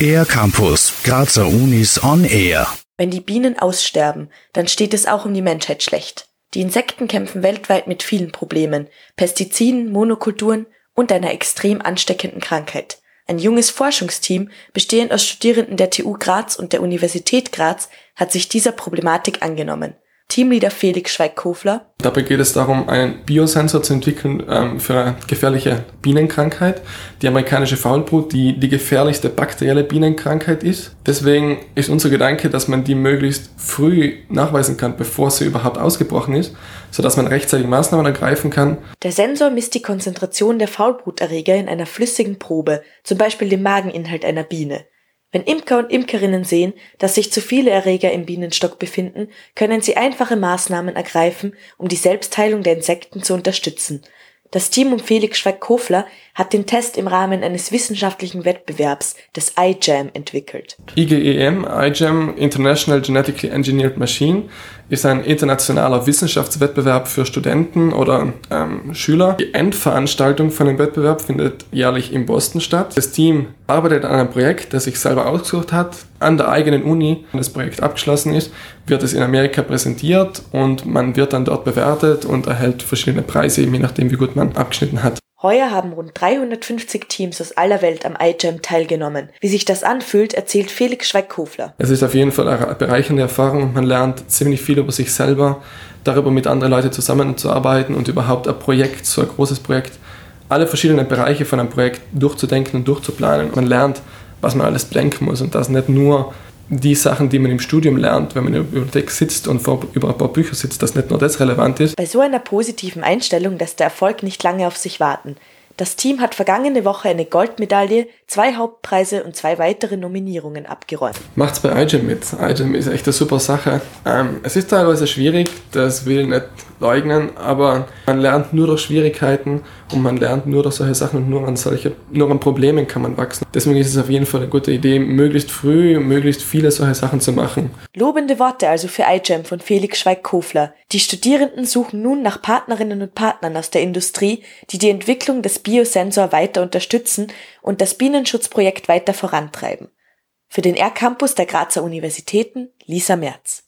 Air Campus, Grazer Unis on Air. Wenn die Bienen aussterben, dann steht es auch um die Menschheit schlecht. Die Insekten kämpfen weltweit mit vielen Problemen, Pestiziden, Monokulturen und einer extrem ansteckenden Krankheit. Ein junges Forschungsteam, bestehend aus Studierenden der TU Graz und der Universität Graz, hat sich dieser Problematik angenommen. Teamleader Felix Schweigkofler. Dabei geht es darum, einen Biosensor zu entwickeln ähm, für eine gefährliche Bienenkrankheit, die amerikanische Faulbrut, die die gefährlichste bakterielle Bienenkrankheit ist. Deswegen ist unser Gedanke, dass man die möglichst früh nachweisen kann, bevor sie überhaupt ausgebrochen ist, sodass man rechtzeitig Maßnahmen ergreifen kann. Der Sensor misst die Konzentration der Faulbruterreger in einer flüssigen Probe, zum Beispiel dem Mageninhalt einer Biene. Wenn Imker und Imkerinnen sehen, dass sich zu viele Erreger im Bienenstock befinden, können sie einfache Maßnahmen ergreifen, um die Selbstheilung der Insekten zu unterstützen. Das Team um Felix Schweig-Kofler hat den Test im Rahmen eines wissenschaftlichen Wettbewerbs des iGEM entwickelt. IGEM, iGEM International Genetically Engineered Machine, ist ein internationaler Wissenschaftswettbewerb für Studenten oder ähm, Schüler. Die Endveranstaltung von dem Wettbewerb findet jährlich in Boston statt. Das Team arbeitet an einem Projekt, das sich selber ausgesucht hat, an der eigenen Uni. Wenn das Projekt abgeschlossen ist, wird es in Amerika präsentiert und man wird dann dort bewertet und erhält verschiedene Preise, je nachdem, wie gut man abgeschnitten hat. Heuer haben rund 350 Teams aus aller Welt am iGEM teilgenommen. Wie sich das anfühlt, erzählt Felix Schweig-Kofler. Es ist auf jeden Fall eine bereichernde Erfahrung. Man lernt ziemlich viel über sich selber, darüber mit anderen Leuten zusammenzuarbeiten und überhaupt ein Projekt, so ein großes Projekt, alle verschiedenen Bereiche von einem Projekt durchzudenken und durchzuplanen. Man lernt, was man alles bedenken muss und das nicht nur die Sachen, die man im Studium lernt, wenn man in der Bibliothek sitzt und vor, über ein paar Bücher sitzt, dass nicht nur das relevant ist. Bei so einer positiven Einstellung lässt der Erfolg nicht lange auf sich warten. Das Team hat vergangene Woche eine Goldmedaille, zwei Hauptpreise und zwei weitere Nominierungen abgeräumt. Macht's bei iGEM mit. iGEM ist echt eine super Sache. Ähm, es ist teilweise schwierig, das will ich nicht leugnen, aber man lernt nur durch Schwierigkeiten und man lernt nur durch solche Sachen und nur an solche, nur an Problemen kann man wachsen. Deswegen ist es auf jeden Fall eine gute Idee, möglichst früh, möglichst viele solche Sachen zu machen. Lobende Worte also für iGEM von Felix Schweig-Kofler. Die Studierenden suchen nun nach Partnerinnen und Partnern aus der Industrie, die die Entwicklung des Biosensor weiter unterstützen und das Bienenschutzprojekt weiter vorantreiben. Für den R-Campus der Grazer Universitäten Lisa Merz.